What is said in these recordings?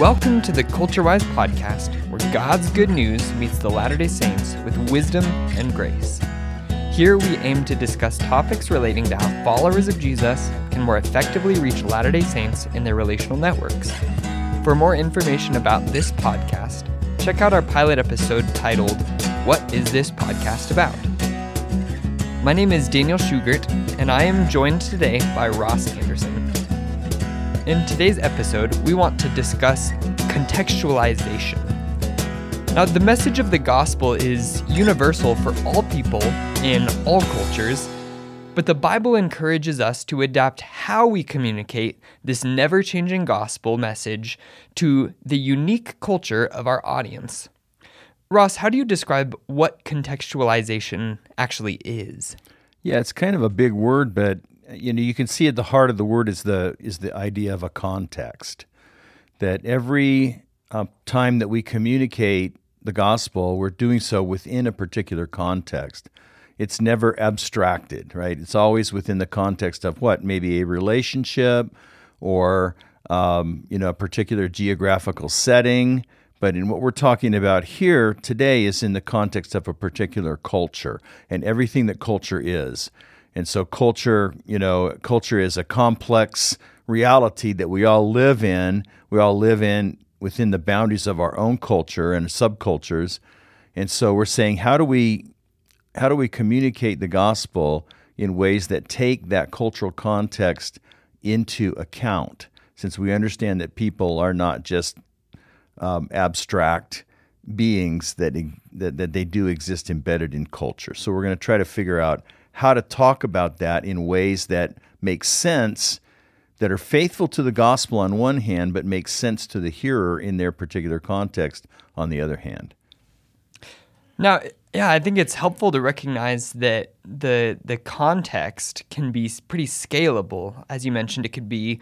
Welcome to the CultureWise podcast, where God's good news meets the Latter day Saints with wisdom and grace. Here we aim to discuss topics relating to how followers of Jesus can more effectively reach Latter day Saints in their relational networks. For more information about this podcast, check out our pilot episode titled, What is this podcast about? My name is Daniel Schugert, and I am joined today by Ross Anderson. In today's episode, we want to discuss contextualization. Now, the message of the gospel is universal for all people in all cultures, but the Bible encourages us to adapt how we communicate this never changing gospel message to the unique culture of our audience. Ross, how do you describe what contextualization actually is? Yeah, it's kind of a big word, but you know you can see at the heart of the word is the is the idea of a context. That every uh, time that we communicate the gospel, we're doing so within a particular context. It's never abstracted, right? It's always within the context of what maybe a relationship or um, you know a particular geographical setting. But in what we're talking about here today is in the context of a particular culture and everything that culture is. And so culture, you know, culture is a complex reality that we all live in. We all live in within the boundaries of our own culture and subcultures. And so we're saying how do we how do we communicate the gospel in ways that take that cultural context into account since we understand that people are not just um, abstract beings that, that that they do exist embedded in culture. So we're going to try to figure out how to talk about that in ways that make sense, that are faithful to the gospel on one hand, but make sense to the hearer in their particular context on the other hand. Now, yeah, I think it's helpful to recognize that the the context can be pretty scalable. As you mentioned, it could be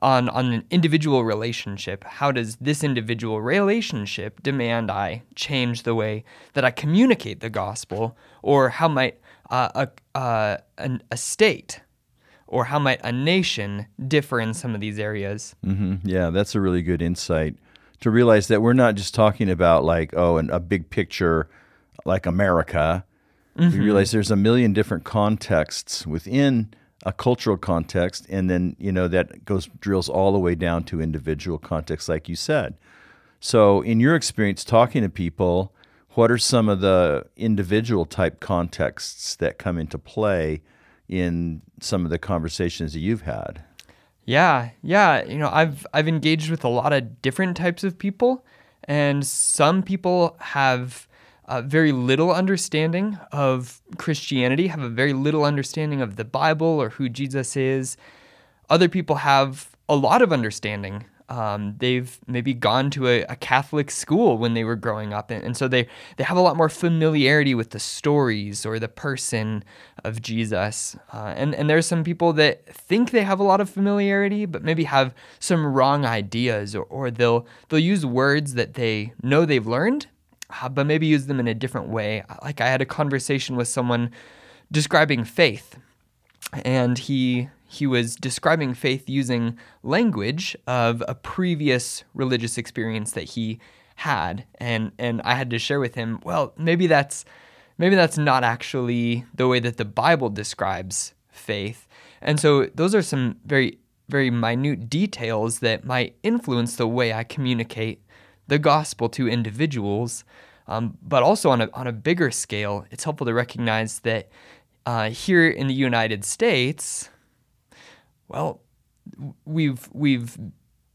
on on an individual relationship. How does this individual relationship demand I change the way that I communicate the gospel, or how might uh, a, uh, an, a state or how might a nation differ in some of these areas? Mm-hmm. Yeah, that's a really good insight to realize that we're not just talking about like oh, an, a big picture like America. Mm-hmm. We realize there's a million different contexts within a cultural context, and then you know that goes drills all the way down to individual context, like you said. So, in your experience talking to people, what are some of the individual type contexts that come into play in some of the conversations that you've had? Yeah, yeah. You know, I've I've engaged with a lot of different types of people, and some people have uh, very little understanding of Christianity, have a very little understanding of the Bible or who Jesus is. Other people have a lot of understanding um, they've maybe gone to a, a, Catholic school when they were growing up, and, and, so they they have a lot more familiarity with the stories or the person of Jesus. Uh, and and there's some people that think they have a lot of familiarity, but maybe have some wrong ideas, or, or they'll they'll use words that they know they've learned, uh, but maybe use them in a different way. Like I had a conversation with someone describing faith, and he he was describing faith using language of a previous religious experience that he had. And and I had to share with him well maybe that's maybe that's not actually the way that the Bible describes faith. And so those are some very very minute details that might influence the way I communicate the gospel to individuals. Um, but also on a, on a bigger scale it's helpful to recognize that uh, here in the United States well, we've we've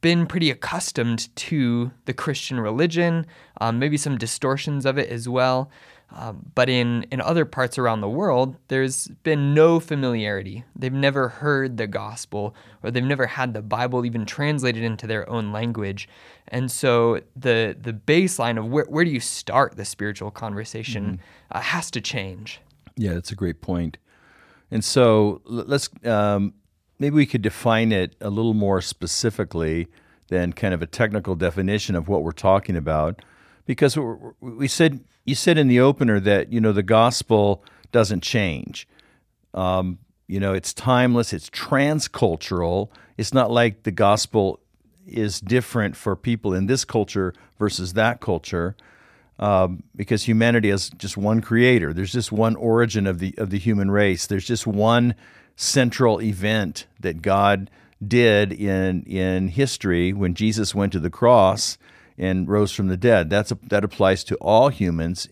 been pretty accustomed to the Christian religion, um, maybe some distortions of it as well. Um, but in, in other parts around the world, there's been no familiarity. They've never heard the gospel or they've never had the Bible even translated into their own language. And so the, the baseline of where, where do you start the spiritual conversation mm-hmm. uh, has to change. Yeah, that's a great point. And so let's um, maybe we could define it a little more specifically than kind of a technical definition of what we're talking about because we said you said in the opener that you know the gospel doesn't change um, you know it's timeless it's transcultural it's not like the gospel is different for people in this culture versus that culture. Um, because humanity has just one creator. There's just one origin of the of the human race. There's just one central event that God did in in history when Jesus went to the cross and rose from the dead. That's a, that applies to all humans,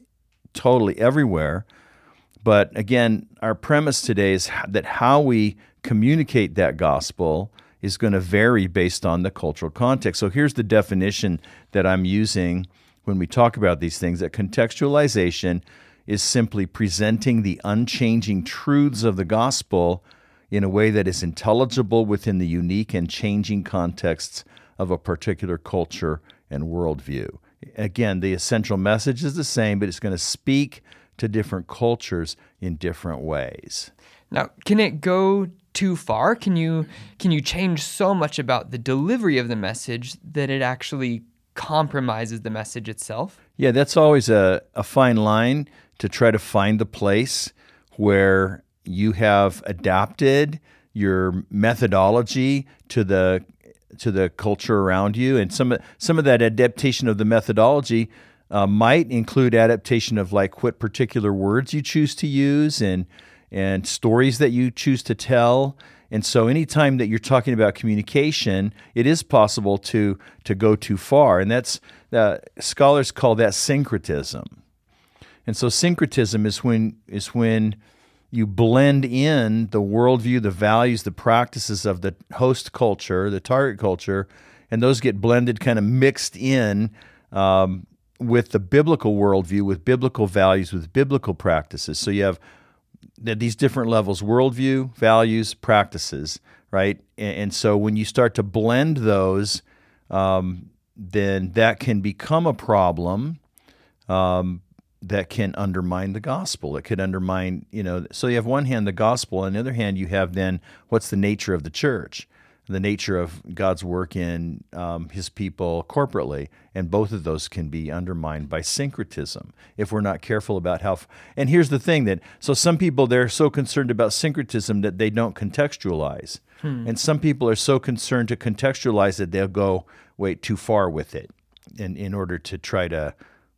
totally everywhere. But again, our premise today is that how we communicate that gospel is going to vary based on the cultural context. So here's the definition that I'm using when we talk about these things that contextualization is simply presenting the unchanging truths of the gospel in a way that is intelligible within the unique and changing contexts of a particular culture and worldview. Again, the essential message is the same, but it's going to speak to different cultures in different ways. Now, can it go too far? Can you can you change so much about the delivery of the message that it actually compromises the message itself? Yeah, that's always a, a fine line to try to find the place where you have adapted your methodology to the to the culture around you, and some some of that adaptation of the methodology uh, might include adaptation of like what particular words you choose to use and and stories that you choose to tell. And so, anytime that you're talking about communication, it is possible to to go too far, and that's uh, scholars call that syncretism. And so, syncretism is when is when you blend in the worldview, the values, the practices of the host culture, the target culture, and those get blended, kind of mixed in um, with the biblical worldview, with biblical values, with biblical practices. So you have these different levels worldview, values, practices, right? And, and so when you start to blend those, um, then that can become a problem um, that can undermine the gospel. It could undermine, you know, so you have one hand the gospel, on the other hand, you have then what's the nature of the church? the nature of God's work in um, His people corporately, and both of those can be undermined by syncretism if we're not careful about how. F- and here's the thing that so some people they're so concerned about syncretism that they don't contextualize, hmm. and some people are so concerned to contextualize that they'll go wait too far with it, in in order to try to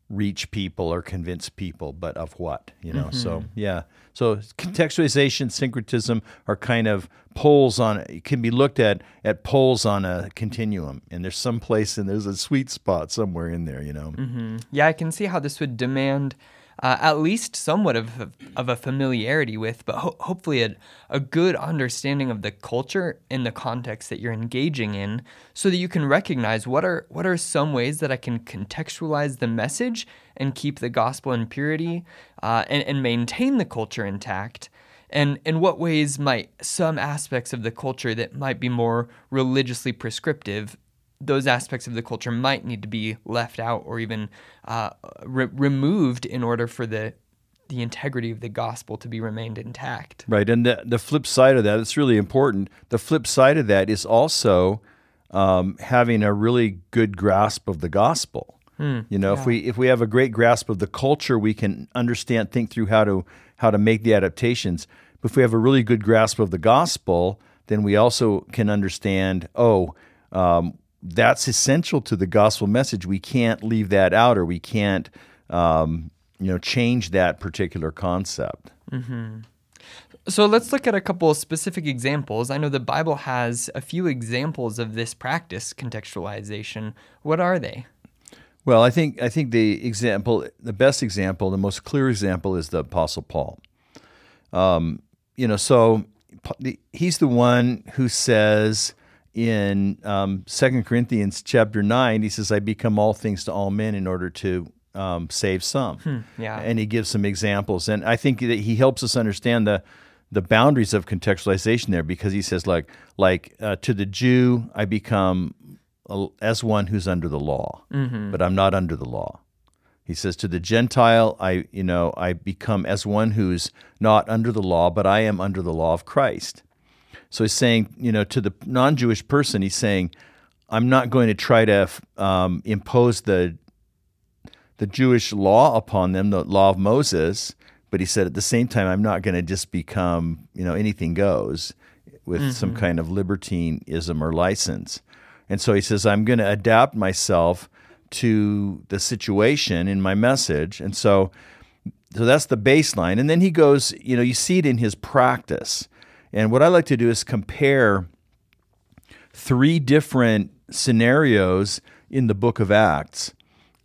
reach people or convince people, but of what, you know? Mm-hmm. So, yeah. So, contextualization, syncretism are kind of poles on it can be looked at at poles on a continuum and there's some place and there's a sweet spot somewhere in there you know mm-hmm. yeah i can see how this would demand uh, at least somewhat of, of a familiarity with, but ho- hopefully a, a good understanding of the culture in the context that you're engaging in, so that you can recognize what are what are some ways that I can contextualize the message and keep the gospel in purity, uh, and, and maintain the culture intact. And in what ways might some aspects of the culture that might be more religiously prescriptive those aspects of the culture might need to be left out or even uh, re- removed in order for the the integrity of the gospel to be remained intact. Right, and the the flip side of that, it's really important. The flip side of that is also um, having a really good grasp of the gospel. Hmm, you know, yeah. if we if we have a great grasp of the culture, we can understand, think through how to how to make the adaptations. But if we have a really good grasp of the gospel, then we also can understand. Oh, um, that's essential to the gospel message. We can't leave that out, or we can't, um, you know, change that particular concept. Mm-hmm. So let's look at a couple of specific examples. I know the Bible has a few examples of this practice, contextualization. What are they? Well, I think I think the example, the best example, the most clear example is the Apostle Paul. Um, you know, so he's the one who says in um, 2 Corinthians chapter 9, he says, I become all things to all men in order to um, save some. Hmm, yeah. And he gives some examples. And I think that he helps us understand the, the boundaries of contextualization there because he says, like, like uh, to the Jew, I become as one who's under the law, mm-hmm. but I'm not under the law. He says to the Gentile, I you know I become as one who's not under the law, but I am under the law of Christ. So he's saying, you know, to the non-Jewish person, he's saying, I'm not going to try to um, impose the the Jewish law upon them, the law of Moses. But he said at the same time, I'm not going to just become, you know, anything goes with mm-hmm. some kind of libertinism or license. And so he says, I'm going to adapt myself to the situation in my message. And so, so that's the baseline. And then he goes, you know, you see it in his practice. And what I like to do is compare three different scenarios in the book of Acts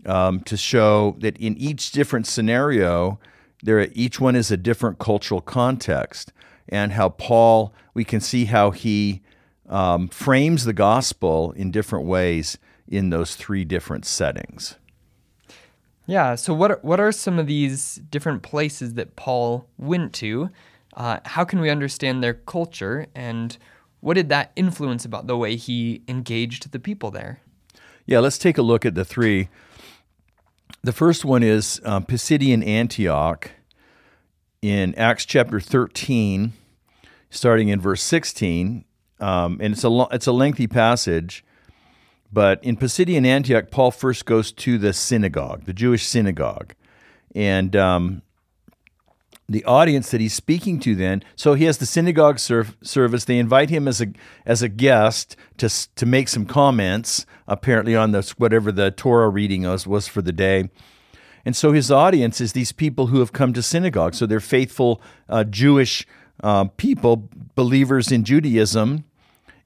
um, to show that in each different scenario, there each one is a different cultural context, and how Paul we can see how he um, frames the gospel in different ways in those three different settings. Yeah. So what are, what are some of these different places that Paul went to? Uh, how can we understand their culture, and what did that influence about the way he engaged the people there? Yeah, let's take a look at the three. The first one is um, Pisidian Antioch in Acts chapter 13, starting in verse 16. Um, and it's a, lo- it's a lengthy passage. But in Pisidian Antioch, Paul first goes to the synagogue, the Jewish synagogue. And um, the audience that he's speaking to then, so he has the synagogue serv- service. They invite him as a, as a guest to, to make some comments, apparently, on this, whatever the Torah reading was, was for the day. And so his audience is these people who have come to synagogue. So they're faithful uh, Jewish uh, people, believers in Judaism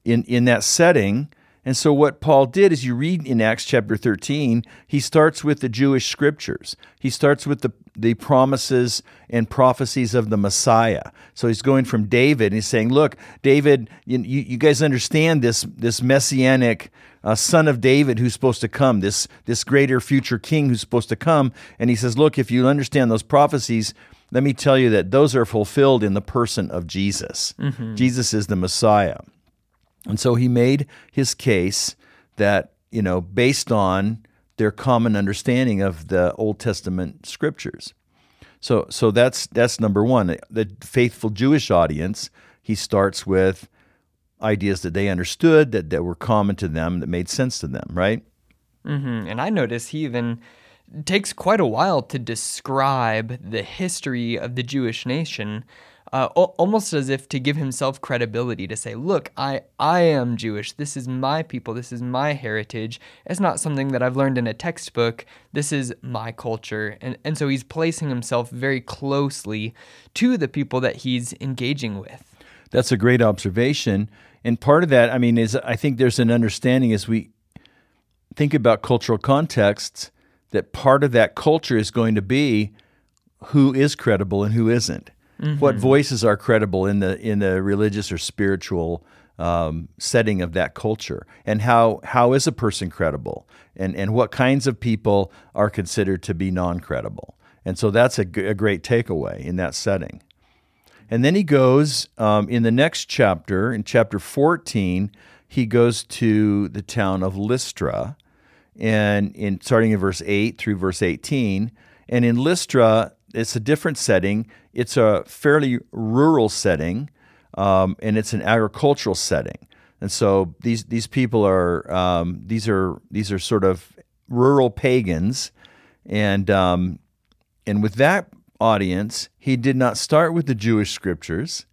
in, in that setting. And so, what Paul did is you read in Acts chapter 13, he starts with the Jewish scriptures. He starts with the, the promises and prophecies of the Messiah. So, he's going from David and he's saying, Look, David, you, you guys understand this, this messianic uh, son of David who's supposed to come, this, this greater future king who's supposed to come. And he says, Look, if you understand those prophecies, let me tell you that those are fulfilled in the person of Jesus. Mm-hmm. Jesus is the Messiah. And so he made his case that, you know, based on their common understanding of the Old Testament scriptures. So, so that's that's number one. The faithful Jewish audience, he starts with ideas that they understood, that, that were common to them, that made sense to them, right? Mm-hmm. And I notice he even takes quite a while to describe the history of the Jewish nation uh, almost as if to give himself credibility to say, "Look, I I am Jewish. This is my people. This is my heritage. It's not something that I've learned in a textbook. This is my culture." And and so he's placing himself very closely to the people that he's engaging with. That's a great observation. And part of that, I mean, is I think there's an understanding as we think about cultural contexts that part of that culture is going to be who is credible and who isn't. Mm-hmm. What voices are credible in the in the religious or spiritual um, setting of that culture, and how how is a person credible, and and what kinds of people are considered to be non credible, and so that's a, g- a great takeaway in that setting. And then he goes um, in the next chapter, in chapter 14, he goes to the town of Lystra, and in starting in verse 8 through verse 18. And in Lystra, it's a different setting. It's a fairly rural setting, um, and it's an agricultural setting. And so these these people are um, these are these are sort of rural pagans, and um, and with that audience, he did not start with the Jewish scriptures.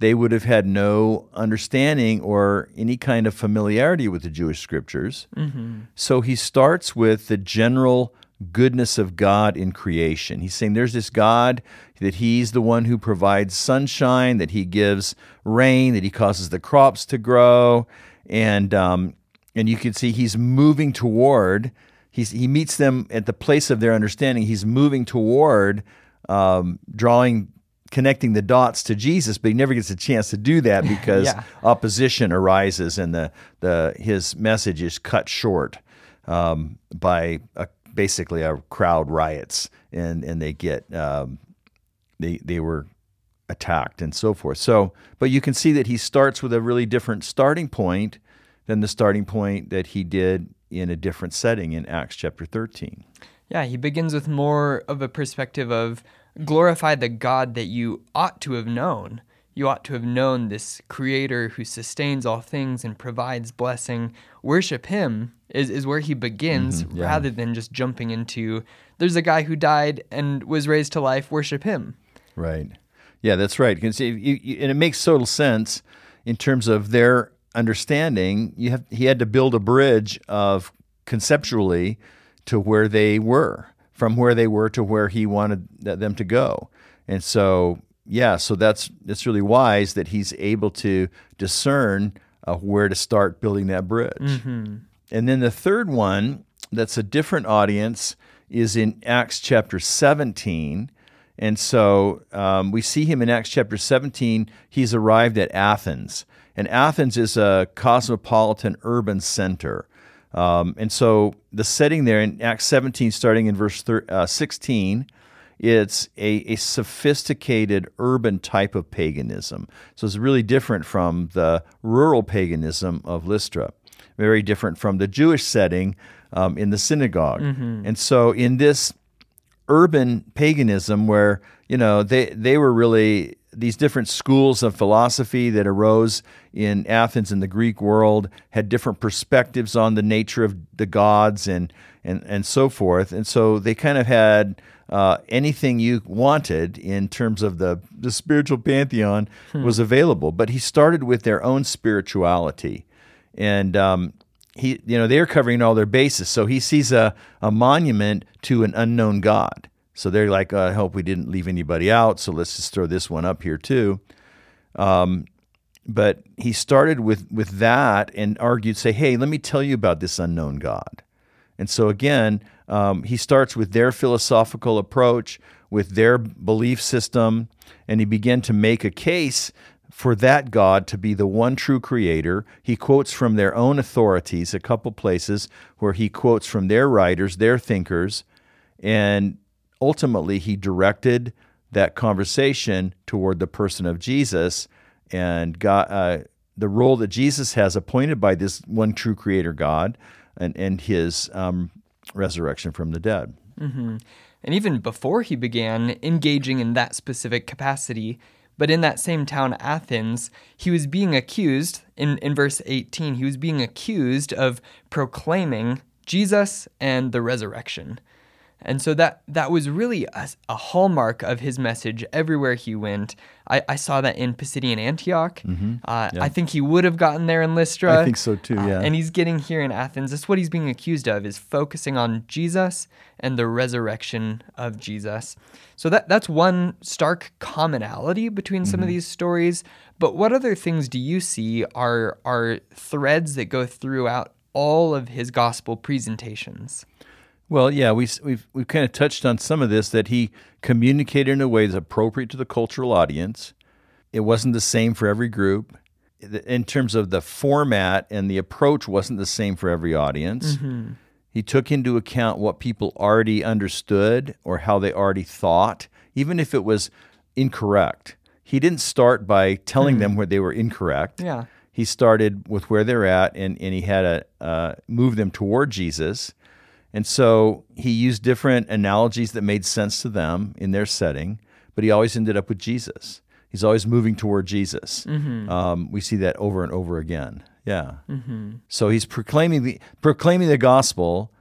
They would have had no understanding or any kind of familiarity with the Jewish scriptures. Mm-hmm. So he starts with the general goodness of God in creation. He's saying there's this God that He's the one who provides sunshine, that He gives rain, that He causes the crops to grow, and um, and you can see He's moving toward. He's, he meets them at the place of their understanding. He's moving toward um, drawing, connecting the dots to Jesus, but he never gets a chance to do that because yeah. opposition arises and the, the his message is cut short um, by a basically a crowd riots and and they get um, they they were attacked and so forth. So, but you can see that he starts with a really different starting point than the starting point that he did in a different setting in Acts chapter 13. Yeah, he begins with more of a perspective of glorify the God that you ought to have known. You ought to have known this creator who sustains all things and provides blessing. Worship him is, is where he begins mm-hmm, yeah. rather than just jumping into there's a guy who died and was raised to life, worship him. Right. Yeah, that's right. And it makes total sense in terms of their understanding, you have, he had to build a bridge of conceptually to where they were, from where they were to where he wanted them to go. And so, yeah, so that's that's really wise that he's able to discern uh, where to start building that bridge. Mm-hmm. And then the third one, that's a different audience, is in Acts chapter 17. And so um, we see him in Acts chapter 17. He's arrived at Athens. And Athens is a cosmopolitan urban center. Um, and so the setting there in Acts 17, starting in verse thir- uh, 16, it's a, a sophisticated urban type of paganism. So it's really different from the rural paganism of Lystra, very different from the Jewish setting um, in the synagogue. And so in this urban paganism where you know they they were really these different schools of philosophy that arose in Athens and the Greek world had different perspectives on the nature of the gods and and and so forth. And so they kind of had uh, anything you wanted in terms of the the spiritual pantheon was available. But he started with their own spirituality. And um, he you know they're covering all their bases. So he sees a, a monument to an unknown god so they're like i hope we didn't leave anybody out so let's just throw this one up here too um, but he started with with that and argued say hey let me tell you about this unknown god and so again um, he starts with their philosophical approach with their belief system and he began to make a case for that God to be the one true creator. He quotes from their own authorities, a couple places where he quotes from their writers, their thinkers, and ultimately he directed that conversation toward the person of Jesus and God, uh, the role that Jesus has appointed by this one true creator God and, and his um, resurrection from the dead. And even before he began engaging in that specific capacity, but in that same town, Athens, he was being accused, in, in verse 18, he was being accused of proclaiming Jesus and the resurrection. And so that that was really a, a hallmark of his message everywhere he went. I, I saw that in Pisidian Antioch. Uh, I think he would have gotten there in Lystra. Mm-hmm. I think so too, Uh, yeah. and he's getting here in Athens. That's what he's being accused of is focusing on Jesus and the resurrection of Jesus. So that that's one stark commonality between some of Mm-hmm. these stories. But what other things do you see are are threads that go throughout all of his gospel presentations? Well, yeah, we, we've we've kind of touched on some of this that he communicated in a way that's appropriate to the cultural audience. It wasn't the same for every group. In terms of the format and the approach, wasn't the same for every audience. He took into account what people already understood or how they already thought, even if it was incorrect. He didn't start by telling them where they were incorrect Yeah. he started with where they're at and, and he had to uh, move them toward Jesus. And so he used different analogies that made sense to them in their setting, but he always ended up with Jesus. He's always moving toward Jesus. Mm-hmm. Um, we see that over and over again. Yeah. Mm-hmm. So he's proclaiming the proclaiming the gospel,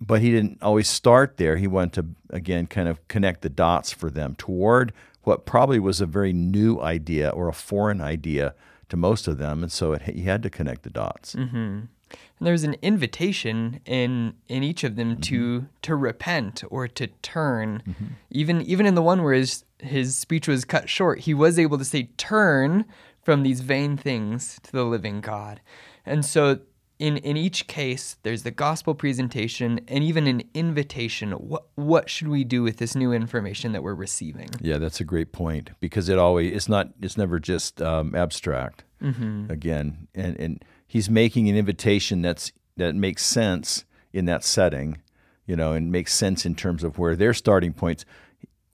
but he didn't always start there. He wanted to again kind of connect the dots for them toward what probably was a very new idea or a foreign idea to most of them, and so it, he had to connect the dots. Mm-hmm. And there's an invitation in in each of them to mm-hmm. to repent or to turn. Mm-hmm. Even even in the one where his his speech was cut short, he was able to say, "Turn from these vain things to the living God." And so in in each case, there's the gospel presentation and even an invitation. What what should we do with this new information that we're receiving? Yeah, that's a great point because it always it's not it's never just um, abstract. Mm-hmm. Again, and and he's making an invitation that's that makes sense in that setting, you know, and makes sense in terms of where their starting points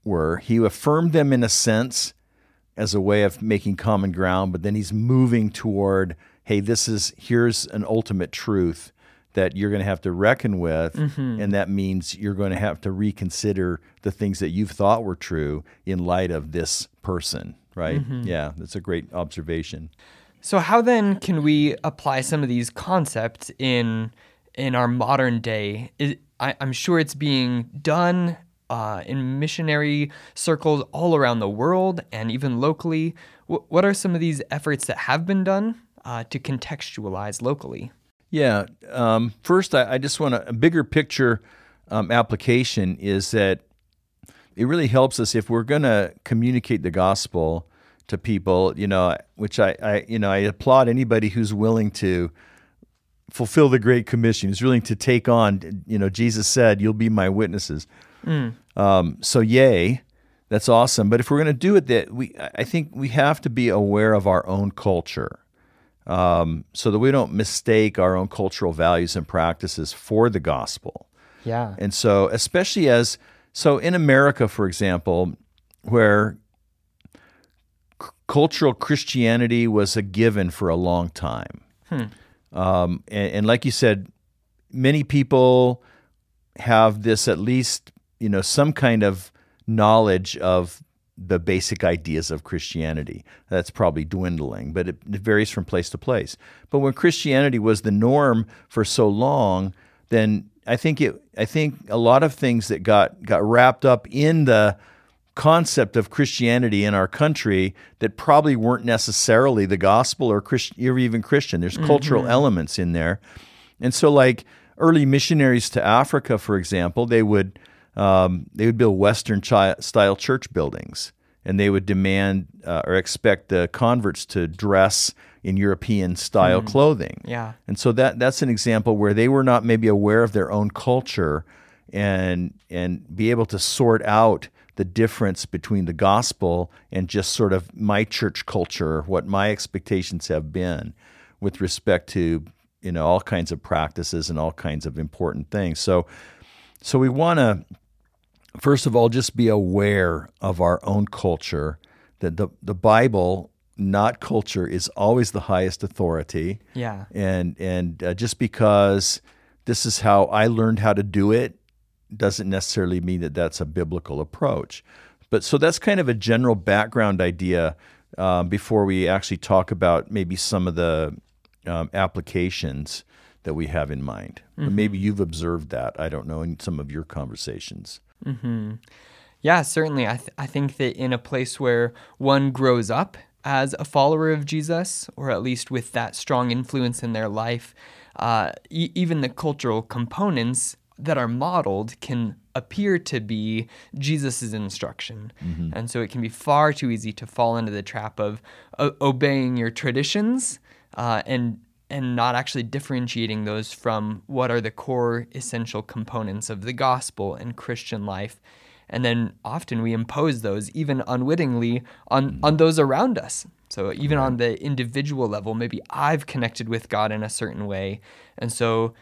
were. He affirmed them in a sense as a way of making common ground, but then he's moving toward, hey, this is here's an ultimate truth that you're going to have to reckon with, mm-hmm. and that means you're going to have to reconsider the things that you've thought were true in light of this person, right? Mm-hmm. Yeah, that's a great observation. So how then can we apply some of these concepts in in our modern day? I, I'm sure it's being done uh, in missionary circles all around the world and even locally. Wh- what are some of these efforts that have been done? uh, to contextualize locally. Yeah. Um, first, I, I just want to, a bigger picture um, application is that it really helps us if we're going to communicate the gospel to people, you know, which I, I, you know, I applaud anybody who's willing to fulfill the Great Commission, who's willing to take on, you know, Jesus said, you'll be my witnesses. Mm. Um, so, yay, that's awesome. But if we're going to do it, that we, I think we have to be aware of our own culture um, so that we don't mistake our own cultural values and practices for the gospel. Yeah. And so, especially as, so in America, for example, where c- cultural Christianity was a given for a long time. Hmm. Um, and, and like you said, many people have this at least, you know, some kind of knowledge of the basic ideas of Christianity. That's probably dwindling, but it, it, varies from place to place. But when Christianity was the norm for so long, then I think it I think a lot of things that got got wrapped up in the concept of Christianity in our country that probably weren't necessarily the gospel or Christ, or even Christian. There's mm-hmm. cultural elements in there. And so like early missionaries to Africa, for example, they would um, they would build Western chi- style church buildings, and they would demand uh, or expect the converts to dress in European style mm. clothing. Yeah, and so that that's an example where they were not maybe aware of their own culture, and and be able to sort out the difference between the gospel and just sort of my church culture, what my expectations have been with respect to you know all kinds of practices and all kinds of important things. So so we want to first of all, just be aware of our own culture, that the, the Bible, not culture, is always the highest authority. Yeah. And, and uh, just because this is how I learned how to do it doesn't necessarily mean that that's a biblical approach. But so that's kind of a general background idea um, before we actually talk about maybe some of the um, applications that we have in mind. Mm-hmm. Maybe you've observed that. I don't know in some of your conversations. Mm-hmm. Yeah, certainly. I, th- I think that in a place where one grows up as a follower of Jesus, or at least with that strong influence in their life, uh, e- even the cultural components that are modeled can appear to be Jesus' instruction. Mm-hmm. And so it can be far too easy to fall into the trap of uh, obeying your traditions uh, and and not actually differentiating those from what are the core essential components of the gospel and Christian life. And then often we impose those even unwittingly on, on those around us. So even on the individual level, maybe I've connected with God in a certain way. And so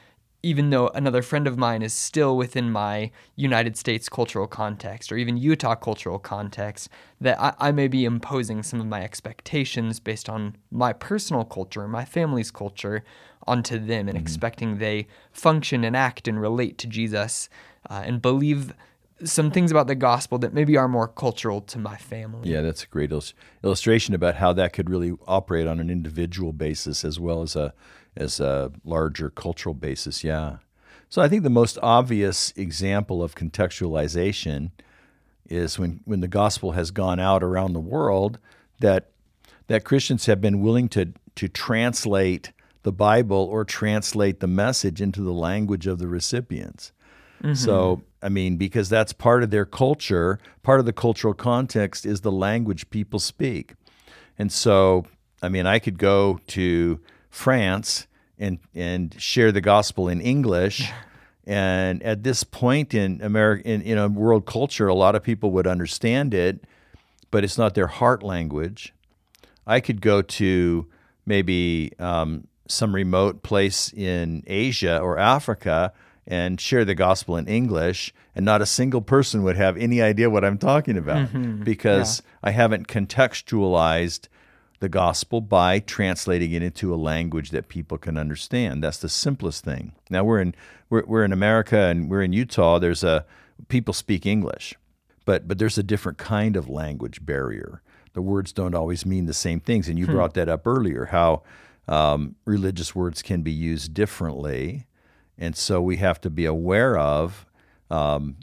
even though another friend of mine is still within my United States cultural context or even Utah cultural context, that I, I, may be imposing some of my expectations based on my personal culture, my family's culture, onto them and mm-hmm. expecting they function and act and relate to Jesus uh, and believe some things about the gospel that maybe are more cultural to my family. Yeah, that's a great illustration about how that could really operate on an individual basis as well as a as a larger cultural basis. Yeah. So I think the most obvious example of contextualization is when, when the gospel has gone out around the world that that Christians have been willing to to translate the Bible or translate the message into the language of the recipients. Mm-hmm. So, I mean, because that's part of their culture, part of the cultural context is the language people speak. And so, I mean, I could go to France and and share the gospel in English. And at this point in American, in, you know, world culture, a lot of people would understand it, but it's not their heart language. I could go to maybe um, some remote place in Asia or Africa and share the gospel in English, and not a single person would have any idea what I'm talking about mm-hmm. because yeah. I haven't contextualized the gospel by translating it into a language that people can understand. That's the simplest thing. Now we're in we're, we're in America and we're in Utah. There's a people speak English, but but there's a different kind of language barrier. The words don't always mean the same things, and you hmm. brought that up earlier. How um, religious words can be used differently, and so we have to be aware of um,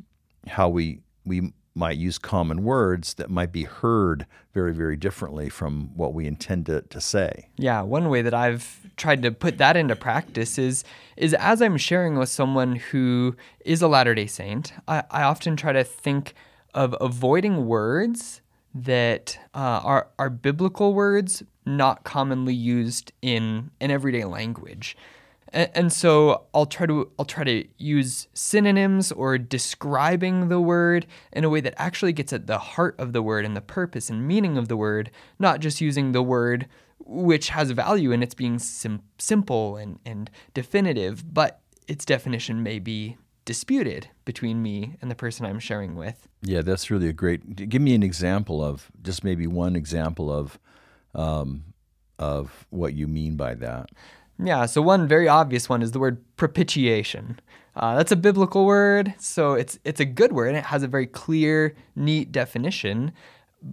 how we we might use common words that might be heard very, very differently from what we intend to, to say. Yeah, one way that I've tried to put that into practice is is as I'm sharing with someone who is a Latter Day Saint, I, I often try to think of avoiding words that uh, are are biblical words not commonly used in an everyday language. And, so I'll try to I'll try to use synonyms or describing the word in a way that actually gets at the heart of the word and the purpose and meaning of the word, not just using the word which has value in its being sim- simple and, and definitive, but its definition may be disputed between me and the person I'm sharing with. Yeah, that's really a great. Give me an example of just maybe one example of um, of what you mean by that. Yeah, so one very obvious one is the word propitiation. Uh, that's a biblical word, so it's it's a good word and it has a very clear, neat definition.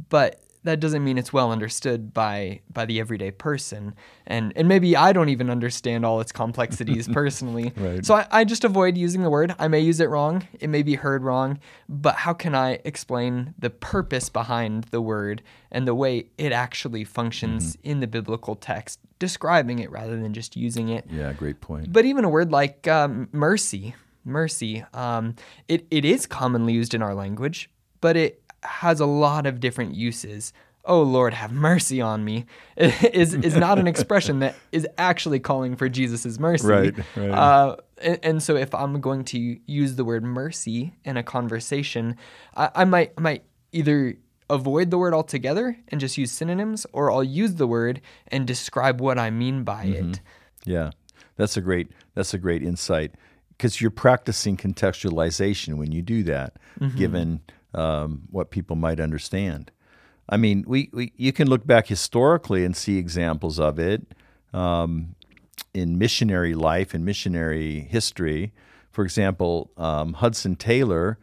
But that doesn't mean it's well understood by by the everyday person. And and maybe i don't even understand all its complexities personally. Right. so I, I just avoid using the word. I may use it wrong. It may be heard wrong. But how can i explain the purpose behind the word and the way it actually functions mm-hmm. in the biblical text describing it rather than just using it? Yeah great point. But even a word like um, mercy mercy um, it, it is commonly used in our language but it has a lot of different uses. Oh Lord, have mercy on me is is not an expression that is actually calling for Jesus' mercy. Right. right. Uh, and, and, so if I'm going to use the word mercy in a conversation, I, I might I might either avoid the word altogether and just use synonyms, or I'll use the word and describe what I mean by mm-hmm. it. Yeah, that's a great that's a great insight because you're practicing contextualization when you do that, mm-hmm. given um, what people might understand. I mean, we, we you can look back historically and see examples of it um, in missionary life and missionary history. For example, um, Hudson Taylor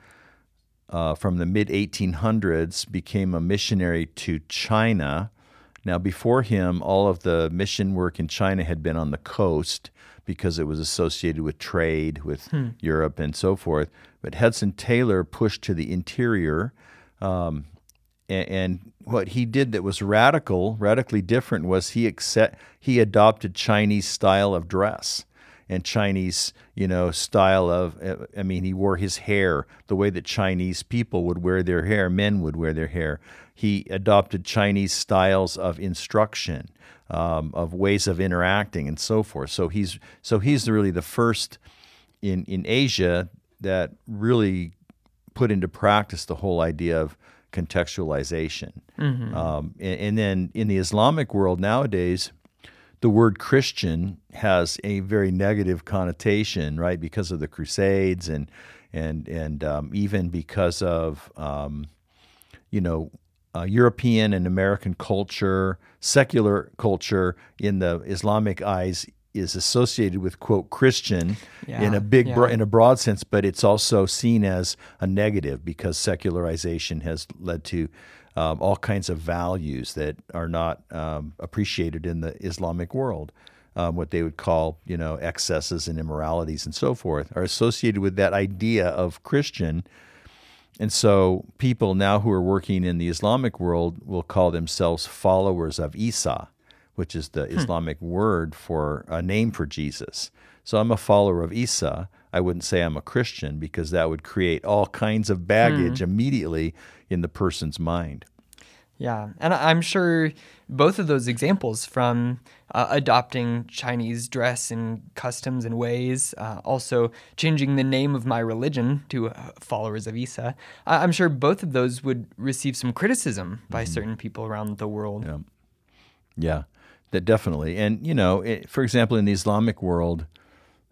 uh, from the mid 1800s became a missionary to China. Now, before him, all of the mission work in China had been on the coast because it was associated with trade with hmm. Europe and so forth. But Hudson Taylor pushed to the interior. Um, and, and, what he did that was radical, radically different, was he accept, he adopted Chinese style of dress and Chinese, you know, style of. I mean, he wore his hair the way that Chinese people would wear their hair. Men would wear their hair. He adopted Chinese styles of instruction um, of ways of interacting and so forth. So he's so he's really the first in in Asia that really put into practice the whole idea of contextualization. Mm-hmm. Um, and, and, then in the Islamic world nowadays, the word Christian has a very negative connotation, right? Because of the Crusades and and and um, even because of um, you know uh, European and American culture, secular culture in the Islamic eyes is associated with quote Christian yeah, in a big yeah. in a broad sense, but it's also seen as a negative because secularization has led to um, all kinds of values that are not um, appreciated in the Islamic world. Um, what they would call, you know, excesses and immoralities and so forth, are associated with that idea of Christian and so people now who are working in the Islamic world will call themselves followers of Isa, which is the hmm. Islamic word for a name for Jesus. So I'm a follower of Isa. I wouldn't say I'm a Christian because that would create all kinds of baggage hmm. immediately in the person's mind. Yeah, and I'm sure both of those examples from uh, adopting Chinese dress and customs and ways, uh, also changing the name of my religion to uh, followers of Isa, I'm sure both of those would receive some criticism by mm-hmm. certain people around the world. Yeah, yeah, that definitely. And you know, it, for example, in the Islamic world.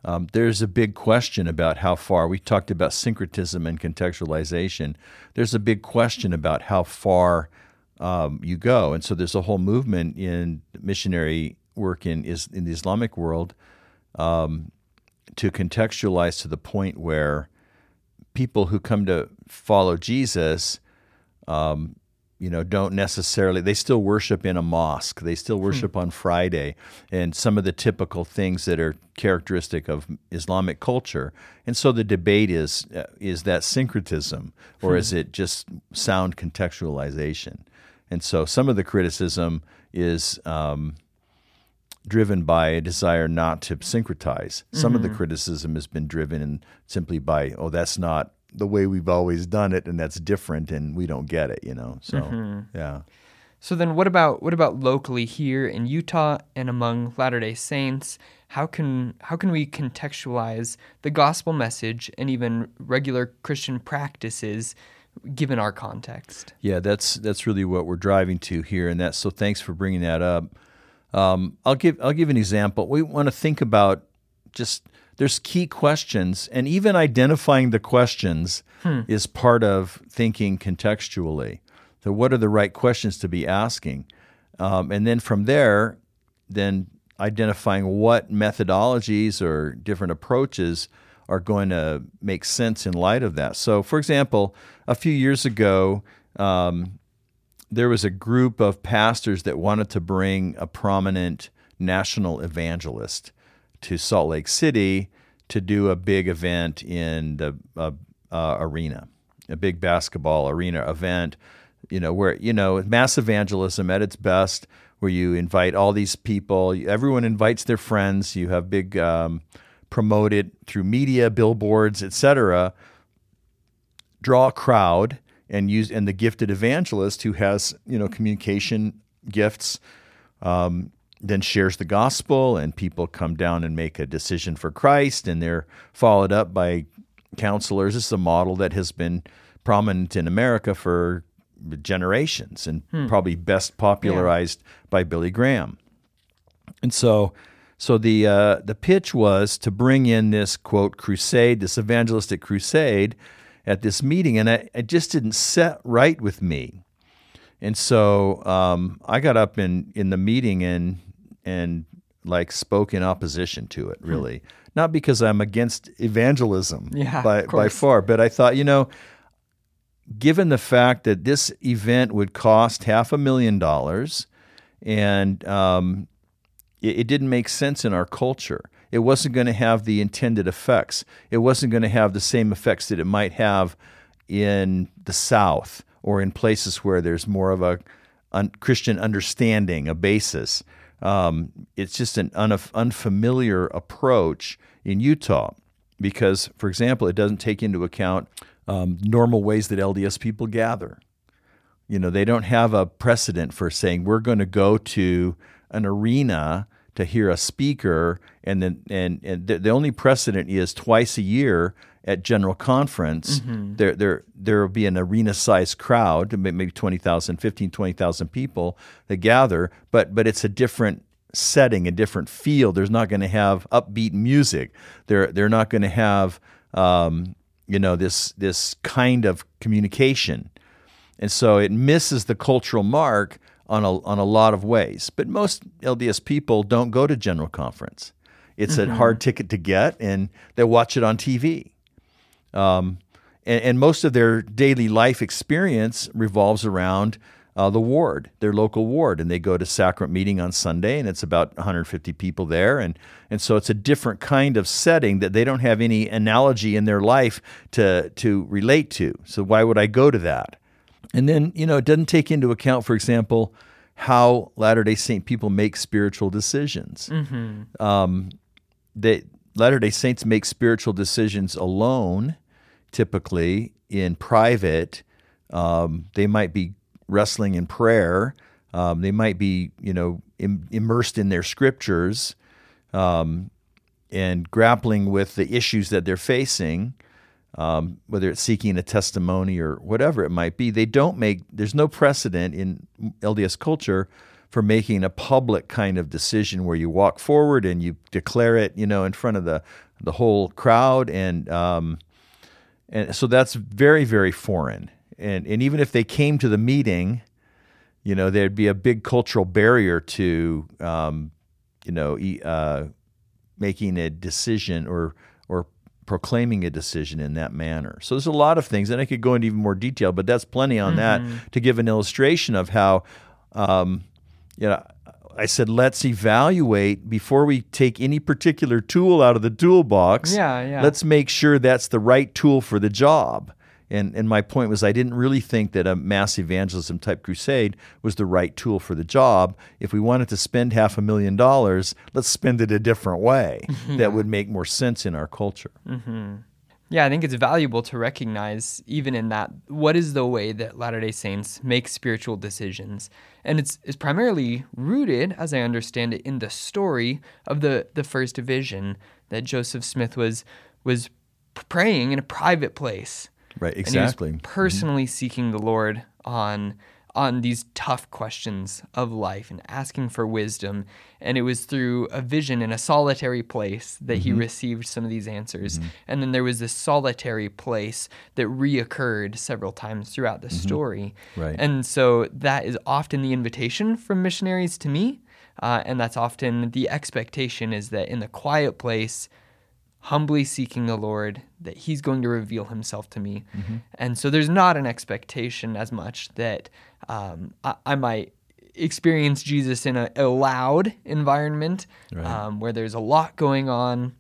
Um, there's a big question about how far we talked about syncretism and contextualization. There's a big question about how far um, you go. And so there's a whole movement in missionary work in is in the Islamic world um, to contextualize to the point where people who come to follow Jesus um, you know, don't necessarily, they still worship in a mosque. They still worship on Friday and some of the typical things that are characteristic of Islamic culture. And so the debate is, uh, is that syncretism or is it just sound contextualization? And so some of the criticism is um, driven by a desire not to syncretize. Some of the criticism has been driven in simply by, oh, that's not the way we've always done it and that's different and we don't get it, you know. So, yeah. So then what about what about locally here in Utah and among Latter-day Saints? How can how can we contextualize the gospel message and even regular Christian practices given our context? Yeah, that's that's really what we're driving to here, and that so. Thanks for bringing that up. Um, I'll give I'll give an example. We want to think about just there's key questions, and even identifying the questions is part of thinking contextually. So, what are the right questions to be asking, um, and then from there, then identifying what methodologies or different approaches are going to make sense in light of that. So, for example, a few years ago, um, there was a group of pastors that wanted to bring a prominent national evangelist to Salt Lake City to do a big event in the uh, uh, arena, a big basketball arena event. You know, where you know mass evangelism at its best, where you invite all these people, everyone invites their friends. You have big um, promote it through media, billboards, etc. Draw a crowd and use and the gifted evangelist who has you know communication gifts um, then shares the gospel and people come down and make a decision for Christ and they're followed up by counselors. This is a model that has been prominent in America for generations and probably best popularized by Billy Graham. And so, so the uh, the pitch was to bring in this quote crusade, this evangelistic crusade, at this meeting, and I, it just didn't set right with me. And so um, I got up in in the meeting and and like spoke in opposition to it. Really, not because I'm against evangelism Yeah, by by far, but I thought you know given the fact that this event would cost half a million dollars and um, it, it didn't make sense in our culture. It wasn't going to have the intended effects. It wasn't going to have the same effects that it might have in the South or in places where there's more of a un- Christian understanding, a basis. Um, it's just an unf unfamiliar approach in Utah because, for example, it doesn't take into account um, normal ways that LDS people gather. You know, they don't have a precedent for saying we're going to go to an arena to hear a speaker, and then and, and the, the only precedent is twice a year at general conference. There there there will be an arena-sized crowd, maybe 20,000, 15, 20,000 people that gather, but but it's a different setting, a different feel. There's not going to have upbeat music. They're they're not going to have um, you know this this kind of communication and so it misses the cultural mark on a, on a lot of ways. But most LDS people don't go to general conference. It's a hard ticket to get, and they watch it on TV. Um, and, and most of their daily life experience revolves around uh, the ward, their local ward, and they go to sacrament meeting on Sunday, and it's about 150 people there, and and so it's a different kind of setting that they don't have any analogy in their life to to relate to. So why would I go to that? And then, you know, it doesn't take into account, for example, how Latter day Saint people make spiritual decisions. Um, they, Latter day Saints make spiritual decisions alone, typically in private. Um, they might be wrestling in prayer. Um, they might be, you know, Im- immersed in their scriptures um, and grappling with the issues that they're facing um, whether it's seeking a testimony or whatever it might be, they don't make, there's no precedent in LDS culture for making a public kind of decision where you walk forward and you declare it, you know, in front of the, the whole crowd. And, um, and so that's very, very foreign. And, and even if they came to the meeting, you know, there'd be a big cultural barrier to, um, you know, uh, making a decision or or proclaiming a decision in that manner. So there's a lot of things, and I could go into even more detail, but that's plenty on mm-hmm. that to give an illustration of how, um, you know, I said, let's evaluate before we take any particular tool out of the toolbox. Yeah, yeah. Let's make sure that's the right tool for the job. And, and my point was, I didn't really think that a mass evangelism type crusade was the right tool for the job. If we wanted to spend half a million dollars, let's spend it a different way that would make more sense in our culture. Mm-hmm. Yeah, I think it's valuable to recognize, even in that, what is the way that Latter day Saints make spiritual decisions. And it's, it's primarily rooted, as I understand it, in the story of the, the first vision that Joseph Smith was, was praying in a private place. Right, exactly. Was personally mm-hmm. seeking the Lord on on these tough questions of life and asking for wisdom. And it was through a vision in a solitary place that mm-hmm. he received some of these answers. Mm-hmm. And then there was this solitary place that reoccurred several times throughout the mm-hmm. story. Right. And so that is often the invitation from missionaries to me. Uh, and that's often the expectation is that in the quiet place, humbly seeking the Lord, that He's going to reveal Himself to me. Mm-hmm. And so there's not an expectation as much that um, I, I, might experience Jesus in a, a loud environment right. um, where there's a lot going on,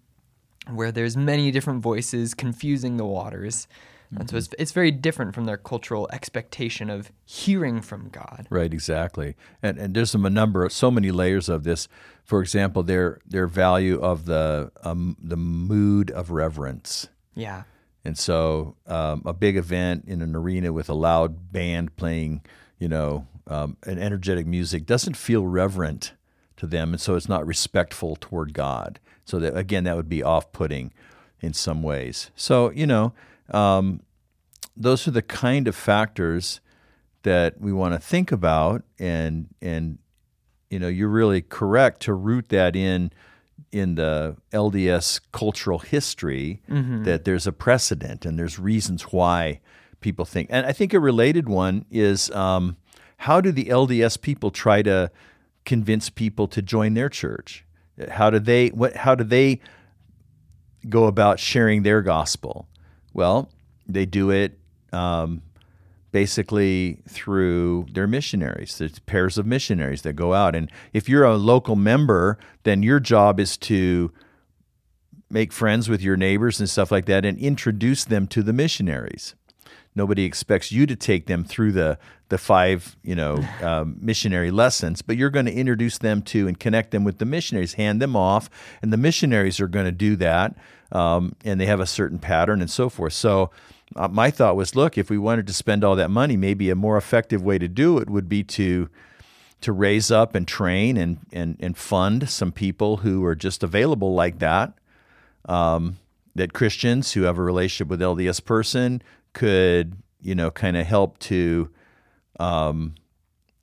where there's many different voices confusing the waters. And so it's, it's very different from their cultural expectation of hearing from God. Right, exactly. And and there's a number of so many layers of this. For example, their their value of the um, the mood of reverence. Yeah. And so um, a big event in an arena with a loud band playing, you know, um, an energetic music doesn't feel reverent to them, and so it's not respectful toward God. So that again, that would be off-putting in some ways. So you know um, those are the kind of factors that we want to think about, and and you know you're really correct to root that in in the LDS cultural history mm-hmm. that there's a precedent and there's reasons why people think. And I think a related one is um, how do the LDS people try to convince people to join their church? How do they what? How do they go about sharing their gospel? Well, they do it um, basically through their missionaries. There's pairs of missionaries that go out. And if you're a local member, then your job is to make friends with your neighbors and stuff like that and introduce them to the missionaries. Nobody expects you to take them through the the five you know um, missionary lessons, but you're going to introduce them to and connect them with the missionaries, hand them off, and the missionaries are going to do that um, and they have a certain pattern and so forth. So my thought was, look, if we wanted to spend all that money, maybe a more effective way to do it would be to to raise up and train and and and fund some people who are just available like that. Um, that Christians who have a relationship with LDS person could, you know, kind of help to um,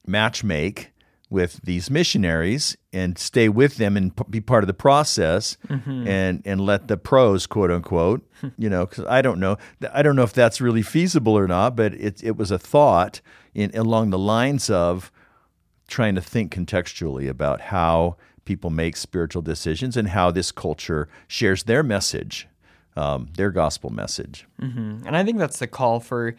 match make with these missionaries and stay with them and p- be part of the process mm-hmm. and and let the pros quote unquote you know cuz I don't know I don't know if that's really feasible or not but it it was a thought in along the lines of trying to think contextually about how people make spiritual decisions and how this culture shares their message um, their gospel message mm-hmm. and I think that's the call for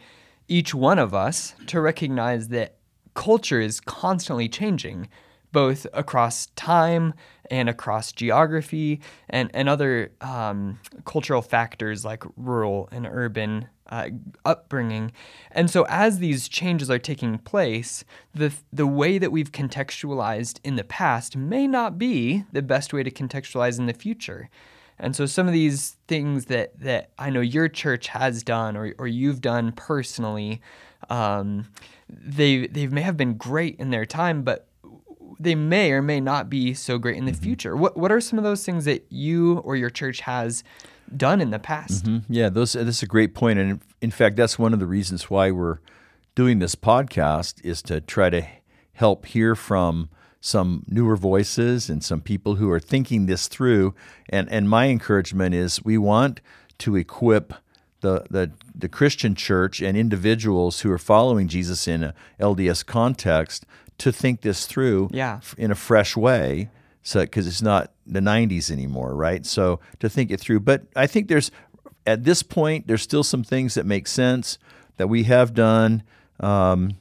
each one of us to recognize that culture is constantly changing, both across time and across geography and, and other um, cultural factors like rural and urban uh, upbringing. And so, as these changes are taking place, the, the way that we've contextualized in the past may not be the best way to contextualize in the future. And so some of these things that, that I know your church has done or, or you've done personally, um, they they may have been great in their time, but they may or may not be so great in the mm-hmm. future. What what are some of those things that you or your church has done in the past? Mm-hmm. Yeah, those that's a great point, and in, in fact, that's one of the reasons why we're doing this podcast is to try to help hear from some newer voices and some people who are thinking this through. And and my encouragement is we want to equip the, the, the Christian church and individuals who are following Jesus in a LDS context to think this through yeah. in a fresh way so because it's not the 90s anymore right so to think it through but i think there's at this point, there's still some things that make sense that we have done. Um,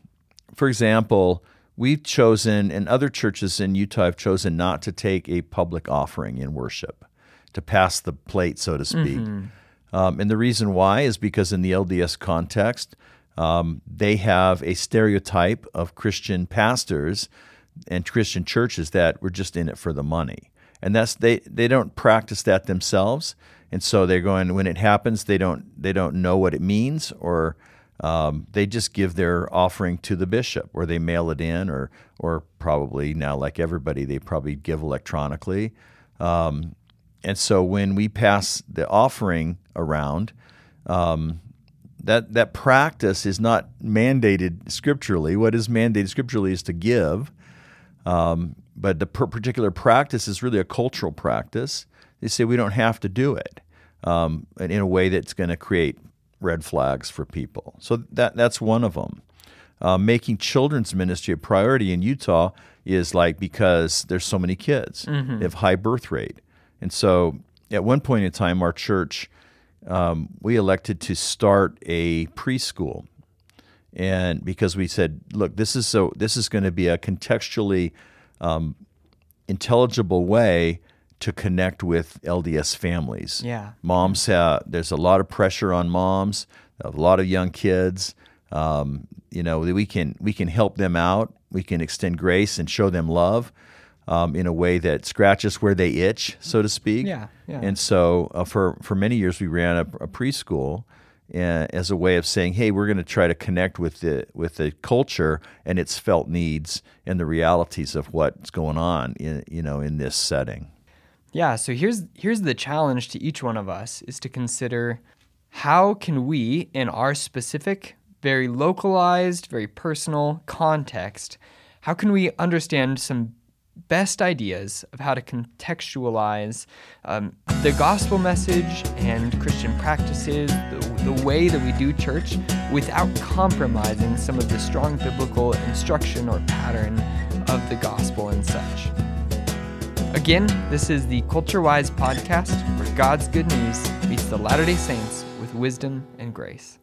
for example, we've chosen, and other churches in Utah have chosen not to take a public offering in worship, to pass the plate, so to speak. Mm-hmm. Um, and the reason why is because in the LDS context, um, they have a stereotype of Christian pastors and Christian churches that were just in it for the money. And that's they, they don't practice that themselves. And so they're going when it happens, they don't they don't know what it means or um, they just give their offering to the bishop or they mail it in or or probably now like everybody they probably give electronically um, and so when we pass the offering around um, that that practice is not mandated scripturally what is mandated scripturally is to give um, but the particular practice is really a cultural practice they say we don't have to do it um, in a way that's going to create red flags for people. So that that's one of them. Uh, making children's ministry a priority in Utah is like because there's so many kids, mm-hmm. they have high birth rate, and so at one point in time, our church um, we elected to start a preschool, and because we said, look, this is so this is going to be a contextually um, intelligible way to connect with LDS families. Yeah. Moms, have, there's a lot of pressure on moms, a lot of young kids. Um, you know, we can we can help them out. We can extend grace and show them love um, in a way that scratches where they itch, so to speak. Yeah. yeah. And so, uh, for for many years, we ran a, a preschool uh, as a way of saying, "Hey, we're going to try to connect with the with the culture and its felt needs and the realities of what's going on in you know in this setting." Yeah, so here's here's the challenge to each one of us is to consider how can we in our specific, very localized, very personal context, how can we understand some best ideas of how to contextualize um, the gospel message and Christian practices, the, the way that we do church, without compromising some of the strong biblical instruction or pattern of the gospel and such. Again, this is the Culture Wise podcast where God's good news meets the Latter day Saints with wisdom and grace.